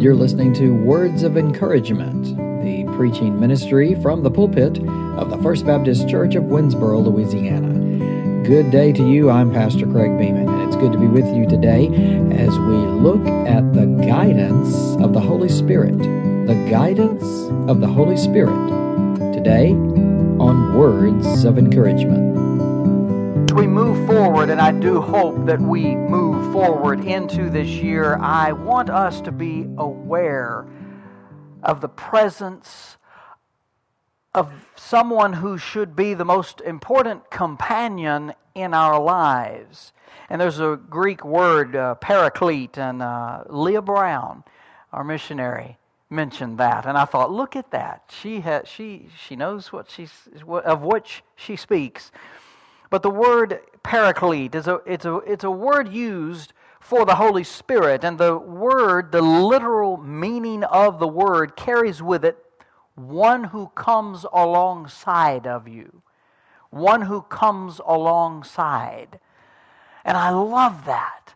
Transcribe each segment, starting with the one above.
You're listening to Words of Encouragement, the preaching ministry from the pulpit of the First Baptist Church of Winnsboro, Louisiana. Good day to you. I'm Pastor Craig Beeman, and it's good to be with you today as we look at the guidance of the Holy Spirit. The guidance of the Holy Spirit. Today on Words of Encouragement we move forward, and I do hope that we move forward into this year, I want us to be aware of the presence of someone who should be the most important companion in our lives. And there's a Greek word, uh, paraclete, and uh, Leah Brown, our missionary, mentioned that. And I thought, look at that. She, has, she, she knows what she's, what, of which she speaks. But the word paraclete is a, it's, a, it's a word used for the Holy Spirit. And the word, the literal meaning of the word, carries with it one who comes alongside of you. One who comes alongside. And I love that.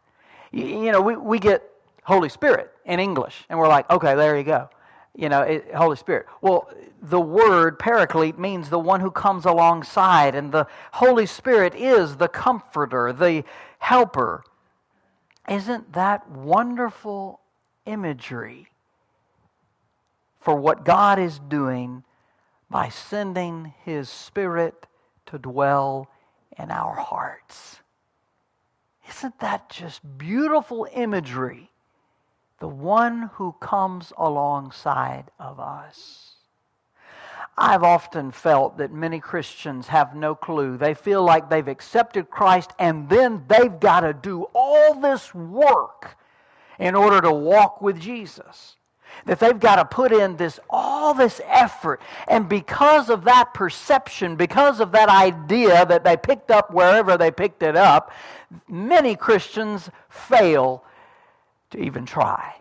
You, you know, we, we get Holy Spirit in English, and we're like, okay, there you go you know, it, Holy Spirit. Well, the word paraclete means the one who comes alongside, and the Holy Spirit is the comforter, the helper. Isn't that wonderful imagery for what God is doing by sending His Spirit to dwell in our hearts? Isn't that just beautiful imagery? The one who comes alongside of us. I've often felt that many Christians have no clue. They feel like they've accepted Christ and then they've got to do all this work in order to walk with Jesus. That they've got to put in this all this effort. And because of that perception, because of that idea that they picked up wherever they picked it up, many Christians fail to even try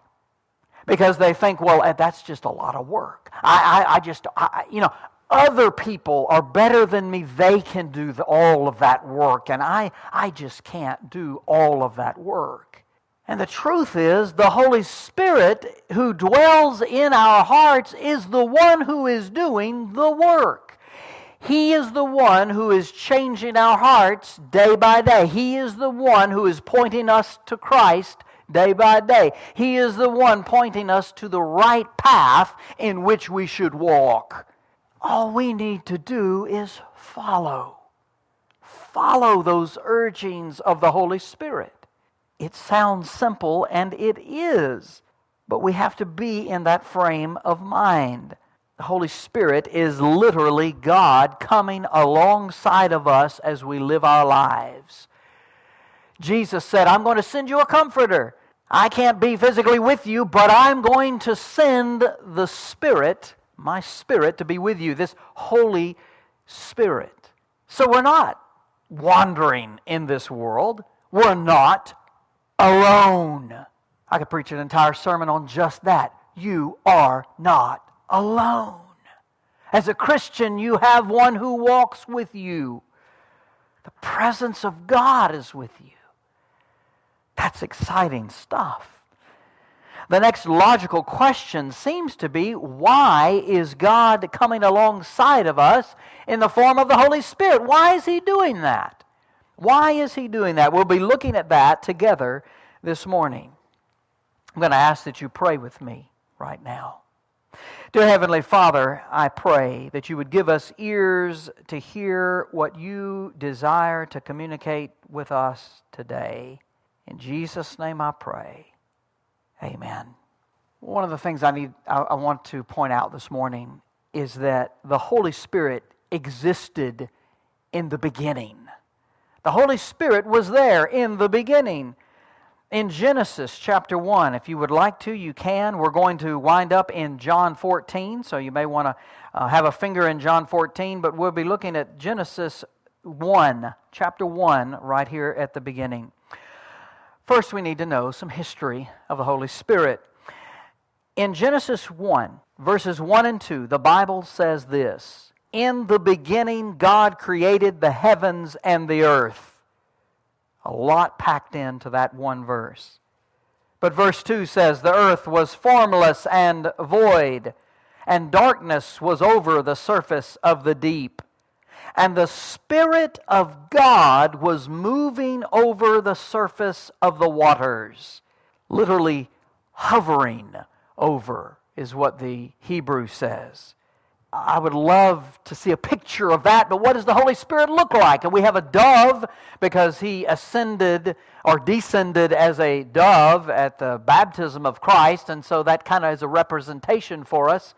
because they think, well, eh, that's just a lot of work. I, I, I just, I, you know, other people are better than me. They can do the, all of that work, and I, I just can't do all of that work. And the truth is, the Holy Spirit who dwells in our hearts is the one who is doing the work. He is the one who is changing our hearts day by day. He is the one who is pointing us to Christ day by day. He is the one pointing us to the right path in which we should walk. All we need to do is follow. Follow those urgings of the Holy Spirit. It sounds simple, and it is, but we have to be in that frame of mind. The Holy Spirit is literally God coming alongside of us as we live our lives. Jesus said, I'm going to send you a comforter. I can't be physically with you, but I'm going to send the Spirit, my Spirit, to be with you, this Holy Spirit. So we're not wandering in this world. We're not alone. I could preach an entire sermon on just that. You are not alone. As a Christian, you have one who walks with you. The presence of God is with you. That's exciting stuff. The next logical question seems to be why is God coming alongside of us in the form of the Holy Spirit? Why is He doing that? Why is He doing that? We'll be looking at that together this morning. I'm going to ask that you pray with me right now. Dear Heavenly Father, I pray that you would give us ears to hear what you desire to communicate with us today. In Jesus' name I pray. Amen. One of the things I need I, I want to point out this morning is that the Holy Spirit existed in the beginning. The Holy Spirit was there in the beginning. In Genesis chapter 1, if you would like to, you can. We're going to wind up in John 14, so you may want to uh, have a finger in John 14, but we'll be looking at Genesis 1, chapter 1, right here at the beginning. First, we need to know some history of the Holy Spirit. In Genesis 1, verses 1 and 2, the Bible says this In the beginning, God created the heavens and the earth. A lot packed into that one verse. But verse 2 says, The earth was formless and void, and darkness was over the surface of the deep. And the Spirit of God was moving over the surface of the waters, literally hovering over, is what the Hebrew says. I would love to see a picture of that, but what does the Holy Spirit look like? And we have a dove because he ascended or descended as a dove at the baptism of Christ, and so that kind of is a representation for us.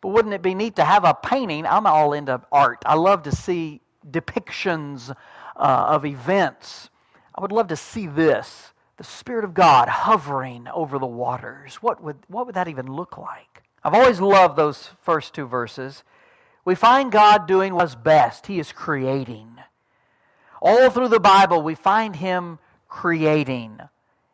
But wouldn't it be neat to have a painting? I'm all into art. I love to see depictions uh, of events. I would love to see this the Spirit of God hovering over the waters. What would, what would that even look like? I've always loved those first two verses. We find God doing what's best, He is creating. All through the Bible, we find Him creating.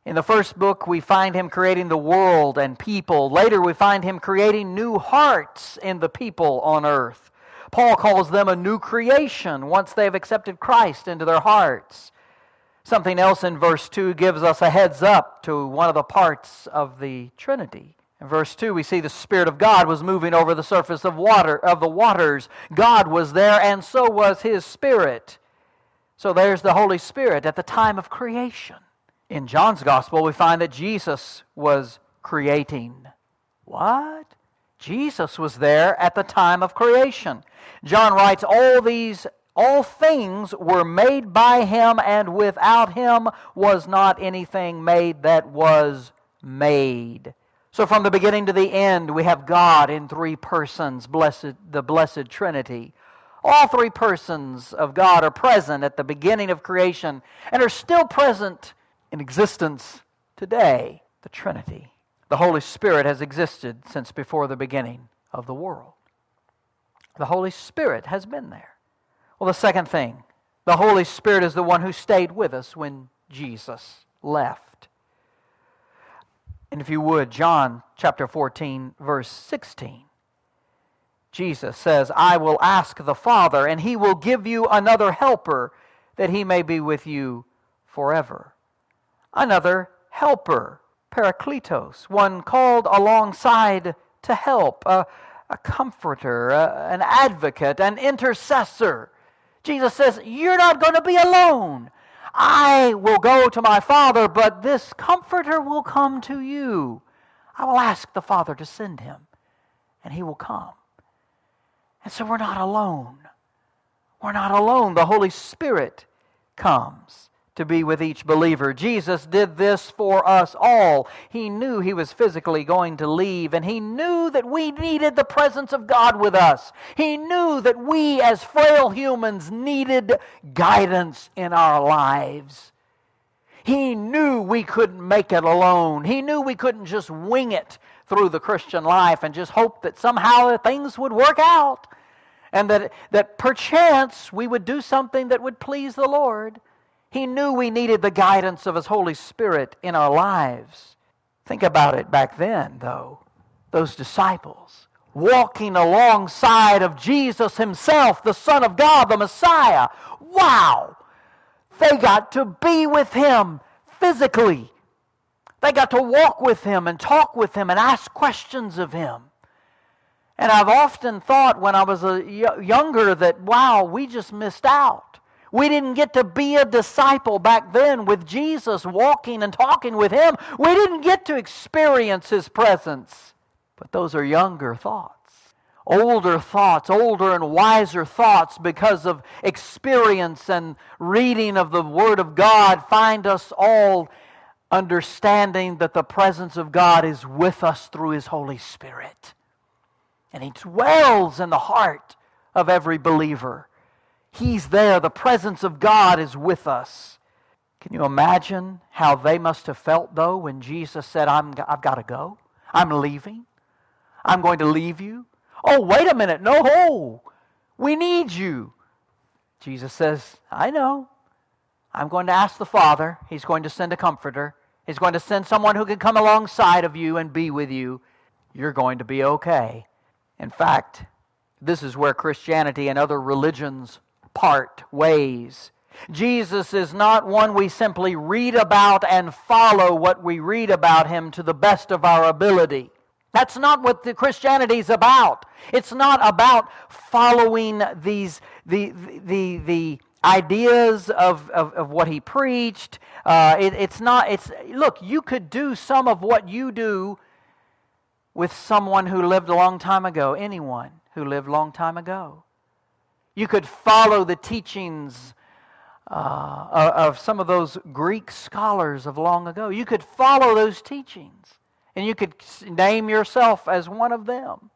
In the first book, we find Him creating the world and people. Later, we find Him creating new hearts in the people on earth. Paul calls them a new creation once they have accepted Christ into their hearts. Something else in verse 2 gives us a heads up to one of the parts of the Trinity. In verse 2, we see the Spirit of God was moving over the surface of water of the waters. God was there, and so was his Spirit. So there's the Holy Spirit at the time of creation. In John's Gospel, we find that Jesus was creating. What? Jesus was there at the time of creation. John writes, All these all things were made by him, and without him was not anything made that was made. So from the beginning to the end, we have God in three persons, blessed, the blessed Trinity. All three persons of God are present at the beginning of creation and are still present in existence today, the Trinity. The Holy Spirit has existed since before the beginning of the world. The Holy Spirit has been there. Well, the second thing, the Holy Spirit is the one who stayed with us when Jesus left. And if you would, John chapter 14, verse 16. Jesus says, I will ask the Father, and he will give you another helper, that he may be with you forever. Another helper, Parakletos, one called alongside to help, a, a comforter, a, an advocate, an intercessor. Jesus says, You're not going to be alone. I will go to my Father, but this Comforter will come to you. I will ask the Father to send him, and he will come. And so we're not alone. We're not alone. The Holy Spirit comes to be with each believer. Jesus did this for us all. He knew he was physically going to leave, and he knew that we needed the presence of God with us. He knew that we, as frail humans, needed guidance in our lives. He knew we couldn't make it alone. He knew we couldn't just wing it through the Christian life and just hope that somehow things would work out and that, that perchance we would do something that would please the Lord. He knew we needed the guidance of His Holy Spirit in our lives. Think about it back then, though. Those disciples walking alongside of Jesus Himself, the Son of God, the Messiah. Wow! They got to be with Him physically. They got to walk with Him and talk with Him and ask questions of Him. And I've often thought when I was a younger that, wow, we just missed out. We didn't get to be a disciple back then with Jesus, walking and talking with Him. We didn't get to experience His presence. But those are younger thoughts. Older thoughts, older and wiser thoughts because of experience and reading of the Word of God find us all understanding that the presence of God is with us through His Holy Spirit. And He dwells in the heart of every believer. He's there. The presence of God is with us. Can you imagine how they must have felt, though, when Jesus said, I'm, I've got to go? I'm leaving. I'm going to leave you. Oh, wait a minute. No, we need you. Jesus says, I know. I'm going to ask the Father. He's going to send a comforter. He's going to send someone who can come alongside of you and be with you. You're going to be okay. In fact, this is where Christianity and other religions part ways. Jesus is not one we simply read about and follow what we read about him to the best of our ability. That's not what the Christianity is about. It's not about following these the the the ideas of, of, of what he preached. Uh, it, it's not. It's look. You could do some of what you do with someone who lived a long time ago. Anyone who lived a long time ago. You could follow the teachings uh, of some of those Greek scholars of long ago. You could follow those teachings, and you could name yourself as one of them.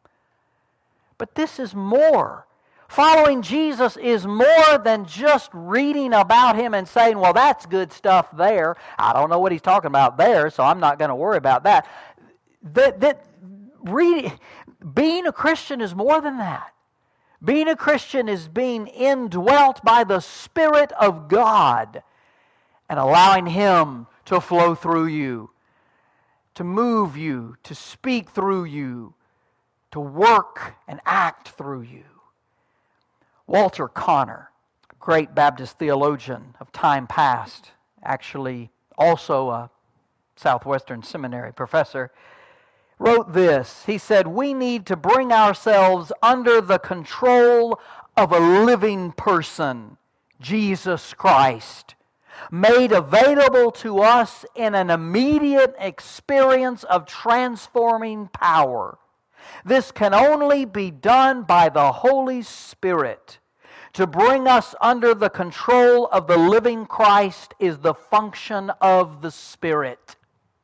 But this is more. Following Jesus is more than just reading about him and saying, well, that's good stuff there. I don't know what he's talking about there, so I'm not going to worry about that. That, that reading, being a Christian is more than that. Being a Christian is being indwelt by the Spirit of God and allowing Him to flow through you, to move you, to speak through you, to work and act through you. Walter Conner, great Baptist theologian of time past, actually also a Southwestern Seminary professor, wrote this. He said, We need to bring ourselves under the control of a living person, Jesus Christ, made available to us in an immediate experience of transforming power. This can only be done by the Holy Spirit. To bring us under the control of the living Christ is the function of the Spirit.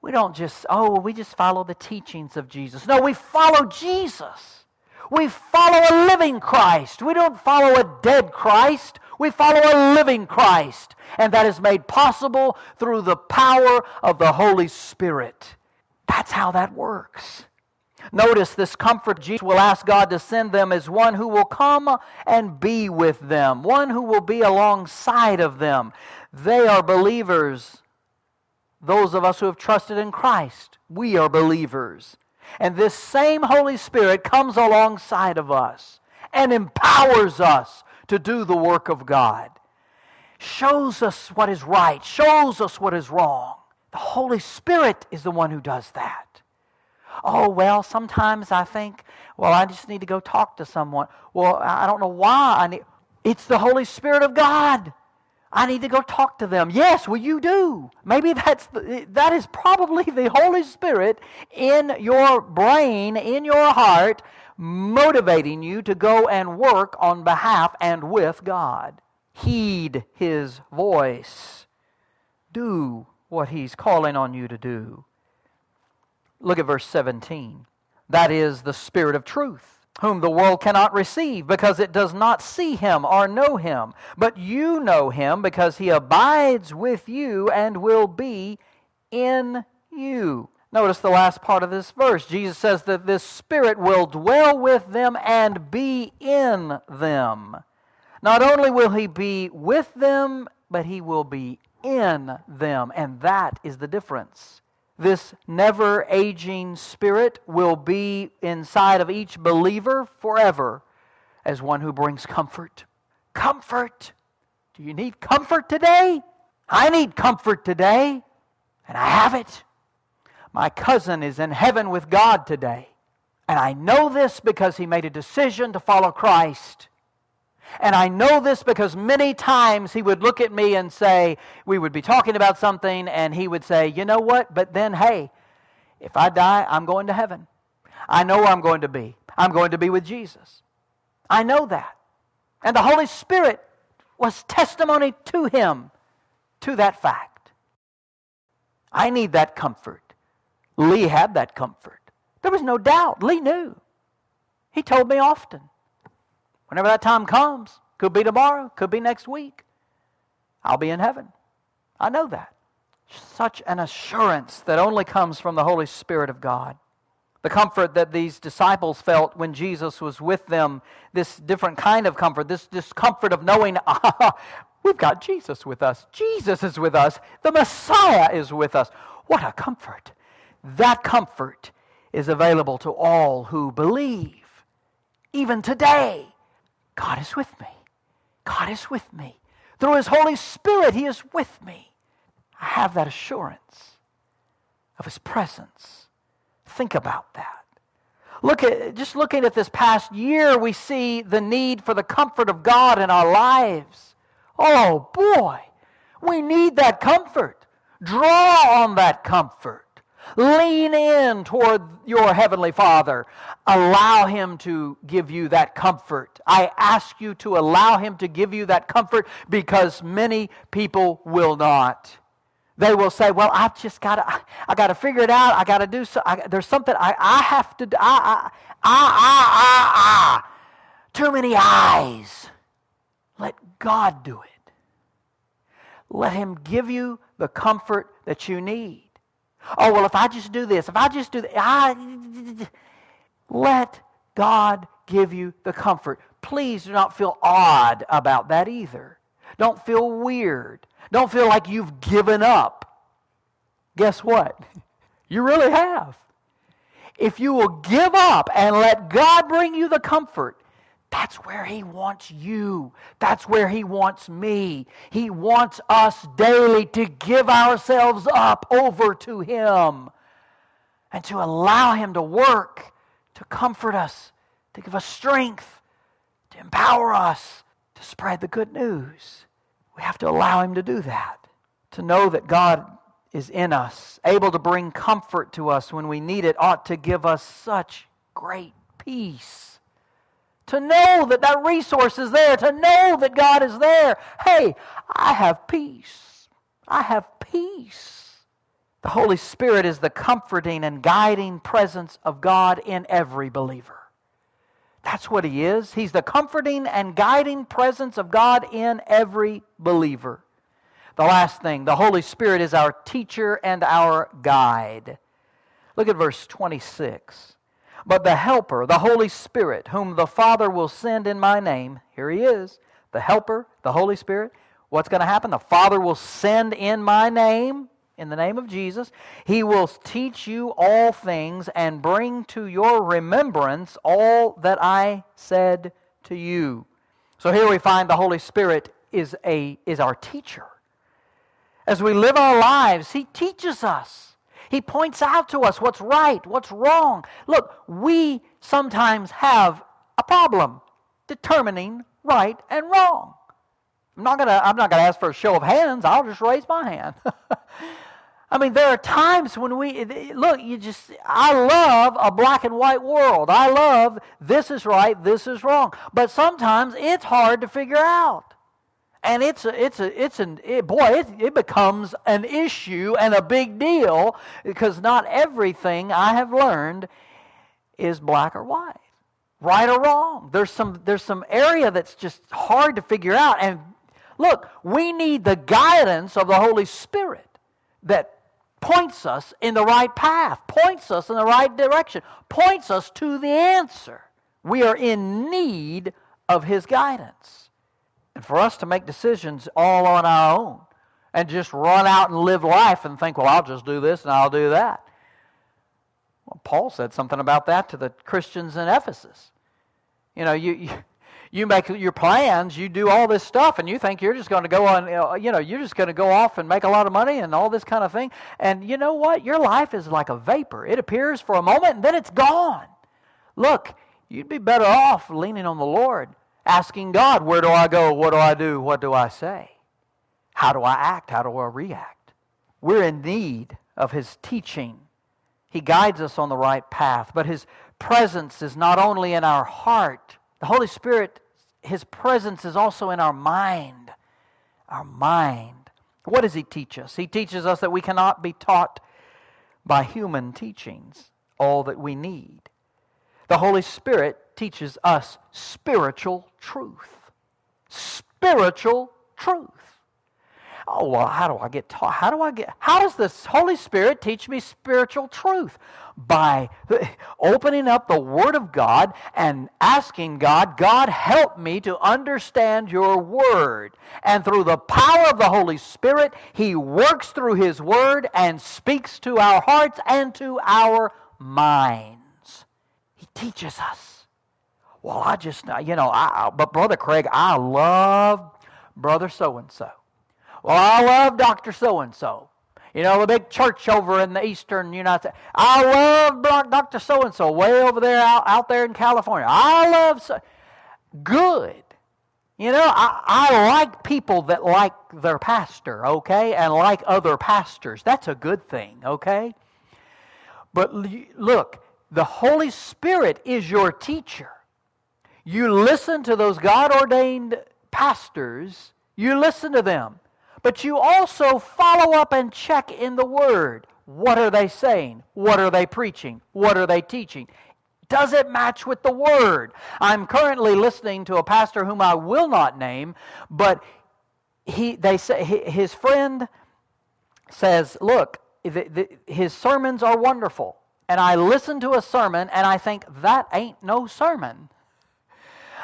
We don't just, oh, we just follow the teachings of Jesus. No, we follow Jesus. We follow a living Christ. We don't follow a dead Christ. We follow a living Christ. And that is made possible through the power of the Holy Spirit. That's how that works. Notice this comfort Jesus will ask God to send them as one who will come and be with them, one who will be alongside of them. They are believers those of us who have trusted in Christ, we are believers. And this same Holy Spirit comes alongside of us and empowers us to do the work of God. Shows us what is right, shows us what is wrong. The Holy Spirit is the one who does that. Oh, well, sometimes I think, well, I just need to go talk to someone. Well, I don't know why I need. It's the Holy Spirit of God I need to go talk to them. Yes, well, you do. Maybe that's the, that is probably the Holy Spirit in your brain, in your heart, motivating you to go and work on behalf and with God. Heed His voice. Do what He's calling on you to do. Look at verse 17. That is the Spirit of truth whom the world cannot receive because it does not see him or know him. But you know him because he abides with you and will be in you. Notice the last part of this verse. Jesus says that this Spirit will dwell with them and be in them. Not only will he be with them, but he will be in them. And that is the difference. This never aging spirit will be inside of each believer forever as one who brings comfort. Comfort. Do you need comfort today? I need comfort today, and I have it. My cousin is in heaven with God today, and I know this because he made a decision to follow Christ. And I know this because many times he would look at me and say, we would be talking about something, and he would say, You know what? But then, hey, if I die, I'm going to heaven. I know where I'm going to be. I'm going to be with Jesus. I know that. And the Holy Spirit was testimony to him to that fact. I need that comfort. Lee had that comfort. There was no doubt. Lee knew. He told me often. Whenever that time comes, could be tomorrow, could be next week, I'll be in heaven. I know that. Such an assurance that only comes from the Holy Spirit of God. The comfort that these disciples felt when Jesus was with them, this different kind of comfort, this, discomfort of knowing, we've got Jesus with us. Jesus is with us. The Messiah is with us. What a comfort. That comfort is available to all who believe, even today. God is with me. God is with me. Through His Holy Spirit, He is with me. I have that assurance of His presence. Think about that. Look at just looking at this past year, we see the need for the comfort of God in our lives. Oh boy, we need that comfort. Draw on that comfort. Lean in toward your Heavenly Father. Allow Him to give you that comfort. I ask you to allow Him to give you that comfort because many people will not. They will say, Well, I've just got to, I got to figure it out. I got to do so. There's something I, I have to do. I, I, I, I. Too many eyes. Let God do it. Let Him give you the comfort that you need. Oh, well, if I just do this, if I just do that, I, let God give you the comfort. Please do not feel odd about that either. Don't feel weird. Don't feel like you've given up. Guess what? You really have. If you will give up and let God bring you the comfort, that's where He wants you. That's where He wants me. He wants us daily to give ourselves up over to Him and to allow Him to work, to comfort us, to give us strength, to empower us, to spread the good news. We have to allow Him to do that, to know that God is in us, able to bring comfort to us when we need it, ought to give us such great peace. To know that that resource is there, to know that God is there. Hey, I have peace. I have peace. The Holy Spirit is the comforting and guiding presence of God in every believer. That's what He is. He's the comforting and guiding presence of God in every believer. The last thing, the Holy Spirit is our teacher and our guide. Look at verse 26. But the Helper, the Holy Spirit, whom the Father will send in my name, here he is, the Helper, the Holy Spirit. What's going to happen? The Father will send in my name in the name of Jesus. He will teach you all things and bring to your remembrance all that I said to you. So here we find the Holy Spirit is, a, is our teacher. As we live our lives, He teaches us. He points out to us what's right, what's wrong. Look, we sometimes have a problem determining right and wrong. I'm not gonna I'm not gonna ask for a show of hands. I'll just raise my hand. I mean, there are times when we look, you just, I love a black and white world. I love this is right, this is wrong. But sometimes it's hard to figure out. And it's a, it's a, it's an, it, boy, it, it becomes an issue and a big deal because not everything I have learned is black or white, right or wrong. There's some, there's some area that's just hard to figure out. And look, we need the guidance of the Holy Spirit that points us in the right path, points us in the right direction, points us to the answer. We are in need of His guidance. And for us to make decisions all on our own and just run out and live life and think, well, I'll just do this and I'll do that. Well, Paul said something about that to the Christians in Ephesus. You know, you, you you make your plans, you do all this stuff, and you think you're just going to go on, you know, you're just going to go off and make a lot of money and all this kind of thing. And you know what? Your life is like a vapor. It appears for a moment and then it's gone. Look, you'd be better off leaning on the Lord, asking God, where do I go? What do I do? What do I say? How do I act? How do I react? We're in need of His teaching. He guides us on the right path, but His presence is not only in our heart, the Holy Spirit, His presence is also in our mind. Our mind. What does He teach us? He teaches us that we cannot be taught by human teachings all that we need. The Holy Spirit teaches us spiritual truth. Spiritual truth. Oh, well, how do I get taught? How do I get, how does the Holy Spirit teach me spiritual truth? By opening up the Word of God and asking God, God, help me to understand your Word. And through the power of the Holy Spirit, He works through His Word and speaks to our hearts and to our minds. He teaches us. Well, I just, you know, I, but Brother Craig, I love Brother so and so. Well, I love Dr. So and so. You know, the big church over in the eastern United States. I love Dr. So and so way over there out, out there in California. I love so. Good. You know, I, I like people that like their pastor, okay, and like other pastors. That's a good thing, okay? But look, the Holy Spirit is your teacher. You listen to those God ordained pastors, you listen to them, but you also follow up and check in the Word. What are they saying? What are they preaching? What are they teaching? Does it match with the Word? I'm currently listening to a pastor whom I will not name, but he, they say, his friend says, Look, the, the, his sermons are wonderful. And I listen to a sermon and I think, that ain't no sermon.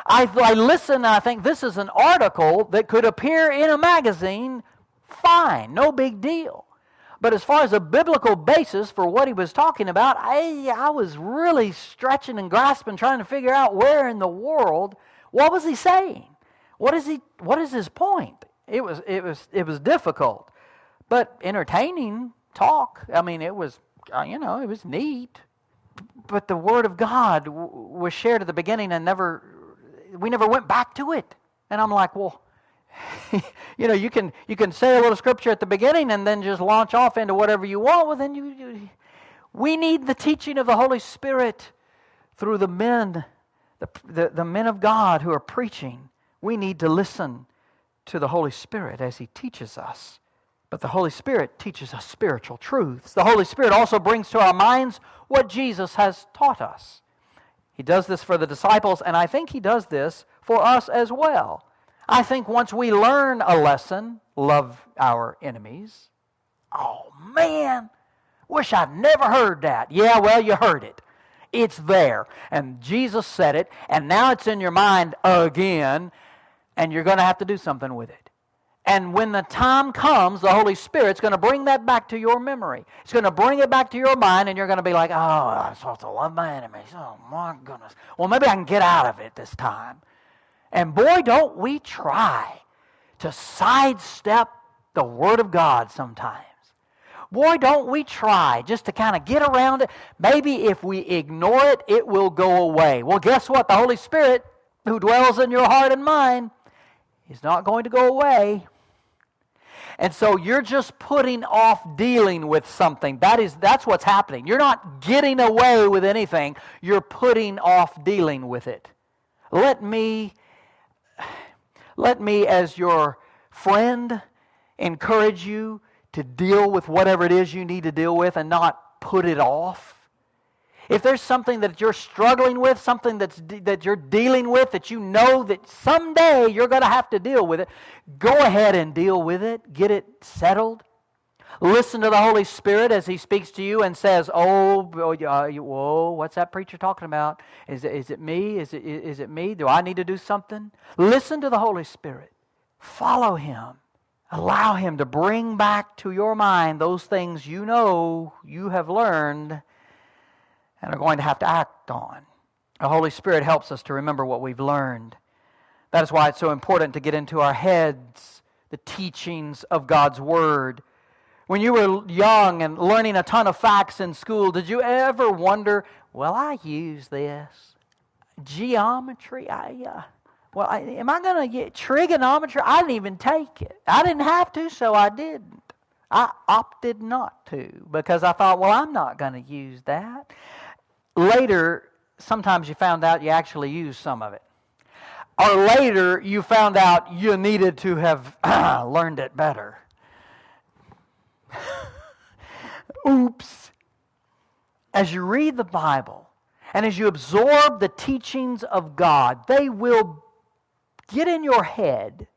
I, I listen and I think, this is an article that could appear in a magazine. Fine, no big deal. But as far as a biblical basis for what he was talking about, I, I was really stretching and grasping, trying to figure out where in the world, what was he saying? What is, he, what is his point? It was, it, was, it was difficult, but entertaining talk. I mean, it was, uh, you know, it was neat. But the Word of God was shared at the beginning and never, we never went back to it. And I'm like, well, you know, you can you can say a little scripture at the beginning and then just launch off into whatever you want. Well, then you, you we need the teaching of the Holy Spirit through the men, the, the, the men of God who are preaching. We need to listen to the Holy Spirit as He teaches us. But the Holy Spirit teaches us spiritual truths. The Holy Spirit also brings to our minds what Jesus has taught us. He does this for the disciples, and I think He does this for us as well. I think once we learn a lesson, love our enemies, oh man, wish I'd never heard that. Yeah, well, you heard it. It's there. And Jesus said it, and now it's in your mind again, and you're going to have to do something with it. And when the time comes, the Holy Spirit's going to bring that back to your memory. It's going to bring it back to your mind, and you're going to be like, oh, I'm supposed to love my enemies. Oh, my goodness. Well, maybe I can get out of it this time. And boy, don't we try to sidestep the Word of God sometimes. Boy, don't we try just to kind of get around it. Maybe if we ignore it, it will go away. Well, guess what? The Holy Spirit, who dwells in your heart and mind, is not going to go away. And so you're just putting off dealing with something. That is that's what's happening. You're not getting away with anything. You're putting off dealing with it. Let me let me, as your friend, encourage you to deal with whatever it is you need to deal with and not put it off. If there's something that you're struggling with, something that's that you're dealing with that you know that someday you're going to have to deal with it, go ahead and deal with it. Get it settled. Listen to the Holy Spirit as He speaks to you and says, "Oh, uh, whoa, what's that preacher talking about? Is it, is it me? Is it, is it me? Do I need to do something?" Listen to the Holy Spirit. Follow Him. Allow Him to bring back to your mind those things you know you have learned and are going to have to act on. The Holy Spirit helps us to remember what we've learned. That is why it's so important to get into our heads the teachings of God's Word when you were young and learning a ton of facts in school, did you ever wonder, will I use this? Geometry? I, uh, well, I, am I going to get trigonometry? I didn't even take it. I didn't have to, so I didn't. I opted not to because I thought, well, I'm not going to use that. Later, sometimes you found out you actually used some of it. Or later, you found out you needed to have learned it better. Oops. As you read the Bible and as you absorb the teachings of God, they will get in your head.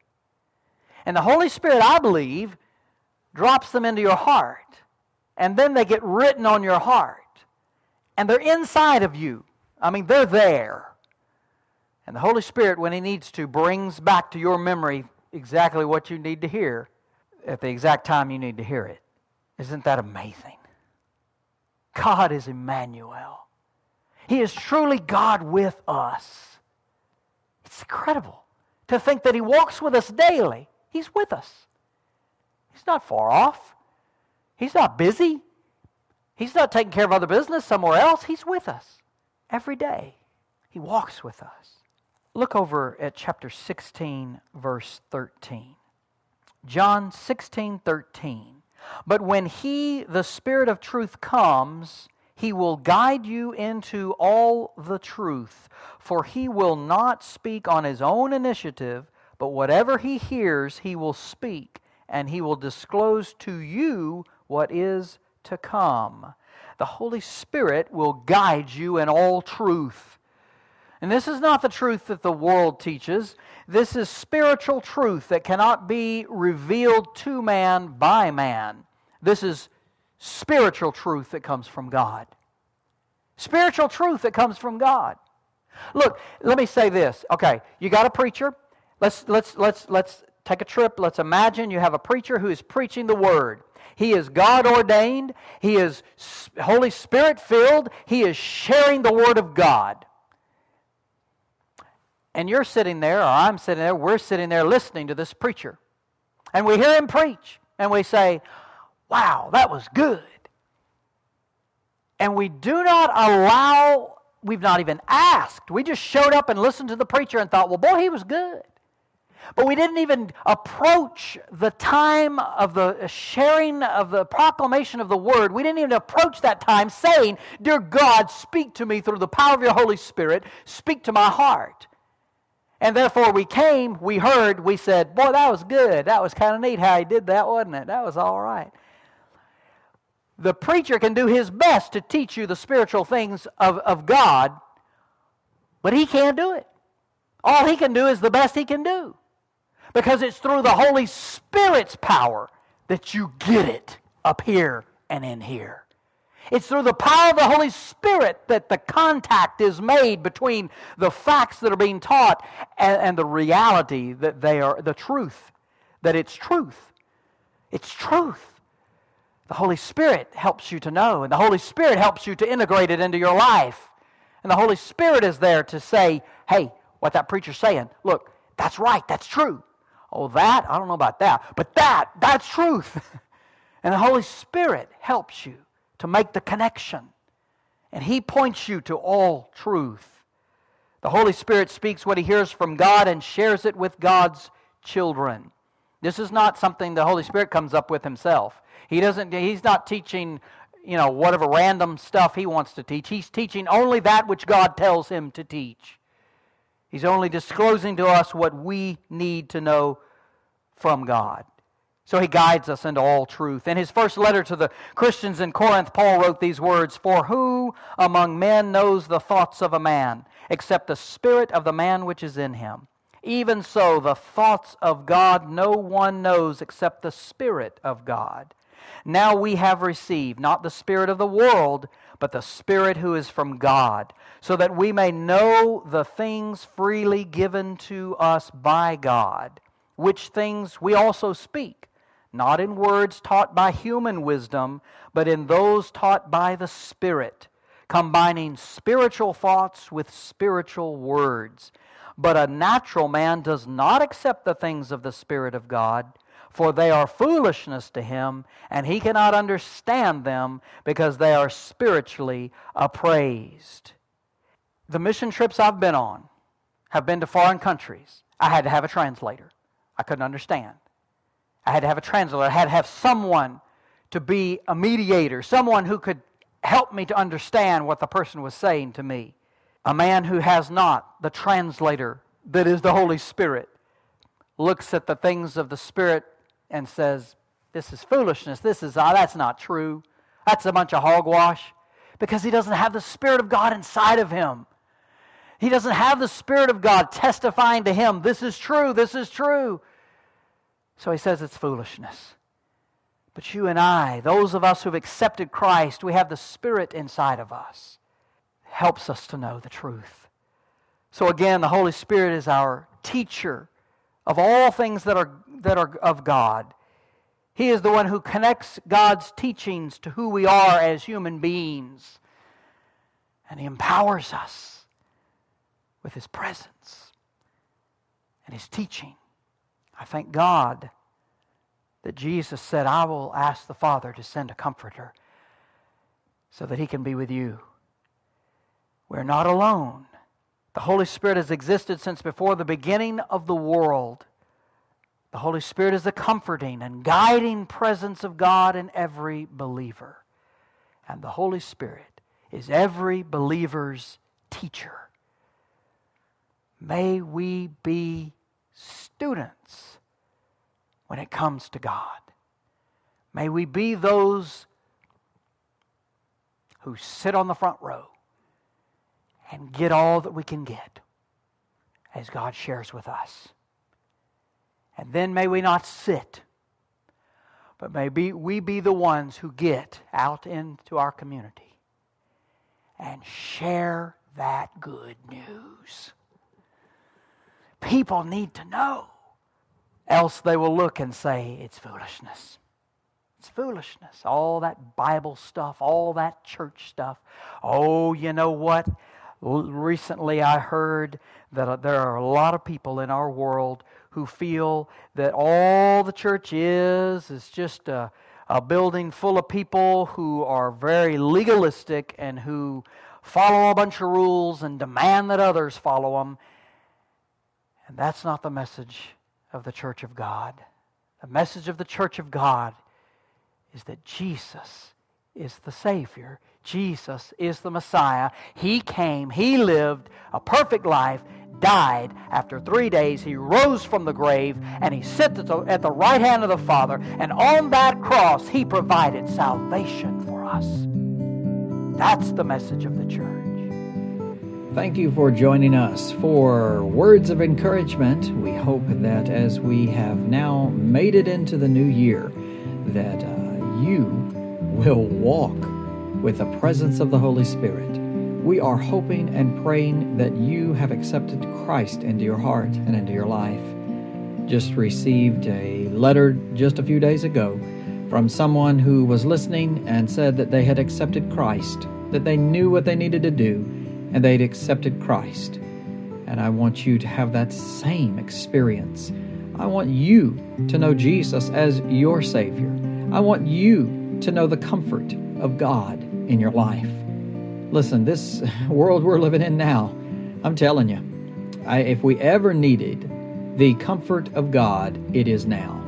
And the Holy Spirit, I believe, drops them into your heart. And then they get written on your heart. And they're inside of you. I mean, they're there. And the Holy Spirit, when He needs to, brings back to your memory exactly what you need to hear at the exact time you need to hear it. Isn't that amazing? God is Emmanuel. He is truly God with us. It's incredible to think that He walks with us daily. He's with us. He's not far off. He's not busy. He's not taking care of other business somewhere else. He's with us every day. He walks with us. Look over at chapter 16, verse 13. John 16, 13. But when He, the Spirit of truth, comes, He will guide you into all the truth. For He will not speak on His own initiative, but whatever He hears, He will speak, and He will disclose to you what is to come. The Holy Spirit will guide you in all truth. And this is not the truth that the world teaches. This is spiritual truth that cannot be revealed to man by man. This is spiritual truth that comes from God. Spiritual truth that comes from God. Look, let me say this. Okay, you got a preacher. Let's let's let's let's take a trip. Let's imagine you have a preacher who is preaching the word. He is God ordained. He is Holy Spirit filled. He is sharing the word of God. And you're sitting there, or I'm sitting there, we're sitting there listening to this preacher. And we hear him preach, and we say, Wow, that was good. And we do not allow, we've not even asked. We just showed up and listened to the preacher and thought, Well, boy, he was good. But we didn't even approach the time of the sharing of the proclamation of the word. We didn't even approach that time saying, Dear God, speak to me through the power of your Holy Spirit, speak to my heart. And therefore, we came, we heard, we said, Boy, that was good. That was kind of neat how he did that, wasn't it? That was all right. The preacher can do his best to teach you the spiritual things of, of God, but he can't do it. All he can do is the best he can do. Because it's through the Holy Spirit's power that you get it up here and in here. It's through the power of the Holy Spirit that the contact is made between the facts that are being taught and, and the reality that they are the truth, that it's truth. It's truth. The Holy Spirit helps you to know, and the Holy Spirit helps you to integrate it into your life. And the Holy Spirit is there to say, hey, what that preacher's saying, look, that's right, that's true. Oh, that, I don't know about that, but that, that's truth. and the Holy Spirit helps you to make the connection. And He points you to all truth. The Holy Spirit speaks what He hears from God and shares it with God's children. This is not something the Holy Spirit comes up with Himself. He doesn't, He's not teaching, you know, whatever random stuff He wants to teach. He's teaching only that which God tells Him to teach. He's only disclosing to us what we need to know from God. So he guides us into all truth. In his first letter to the Christians in Corinth, Paul wrote these words For who among men knows the thoughts of a man, except the spirit of the man which is in him? Even so, the thoughts of God no one knows except the Spirit of God. Now we have received not the Spirit of the world, but the Spirit who is from God, so that we may know the things freely given to us by God, which things we also speak not in words taught by human wisdom, but in those taught by the Spirit, combining spiritual thoughts with spiritual words. But a natural man does not accept the things of the Spirit of God, for they are foolishness to him, and he cannot understand them because they are spiritually appraised. The mission trips I've been on have been to foreign countries. I had to have a translator. I couldn't understand. I had to have a translator. I had to have someone to be a mediator, someone who could help me to understand what the person was saying to me. A man who has not the translator that is the Holy Spirit looks at the things of the Spirit and says, This is foolishness. This is, uh, that's not true. That's a bunch of hogwash. Because he doesn't have the Spirit of God inside of him. He doesn't have the Spirit of God testifying to him, This is true, this is true. So he says it's foolishness. But you and I, those of us who've accepted Christ, we have the Spirit inside of us. Helps us to know the truth. So again, the Holy Spirit is our teacher of all things that are, that are of God. He is the one who connects God's teachings to who we are as human beings. And He empowers us with His presence. and his teaching. I thank God that Jesus said, I will ask the Father to send a comforter so that he can be with you. We're not alone. The Holy Spirit has existed since before the beginning of the world. The Holy Spirit is the comforting and guiding presence of God in every believer. And the Holy Spirit is every believer's teacher. May we be students when it comes to God. May we be those who sit on the front row and get all that we can get as God shares with us. And then may we not sit, but may we be the ones who get out into our community and share that good news. People need to know, else they will look and say, it's foolishness. It's foolishness. All that Bible stuff, all that church stuff. Oh, you know what? Recently I heard that uh, there are a lot of people in our world who feel that all the church is is just a, a building full of people who are very legalistic and who follow a bunch of rules and demand that others follow them. And that's not the message of the church of God. The message of the church of God is that Jesus is the Savior. Jesus is the Messiah. He came, He lived a perfect life, died. After three days, he rose from the grave and he sits at the, at the right hand of the Father. And on that cross, he provided salvation for us. That's the message of the church. Thank you for joining us for words of encouragement. We hope that as we have now made it into the new year, that uh, you will walk with the presence of the Holy Spirit we are hoping and praying that you have accepted Christ into your heart and into your life. Just received a letter just a few days ago from someone who was listening and said that they had accepted Christ, that they knew what they needed to do, and they'd accepted Christ. And I want you to have that same experience. I want you to know Jesus as your Savior. I want you to know the comfort of God in your life. Listen, this world we're living in now, I'm telling you, I, if we ever needed the comfort of God, it is now.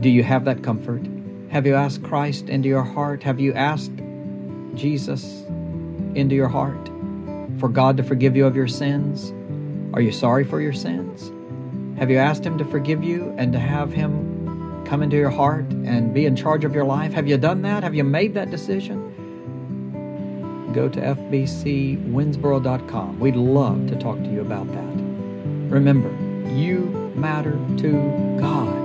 Do you have that comfort? Have you asked Christ into your heart? Have you asked Jesus into your heart for God to forgive you of your sins? Are you sorry for your sins? Have you asked Him to forgive you and to have Him come into your heart and be in charge of your life? Have you done that? Have you made that decision? go to fbcwinnsboro.com. We'd love to talk to you about that. Remember, you matter to God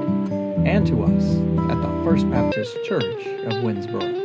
and to us at the First Baptist Church of Winnsboro.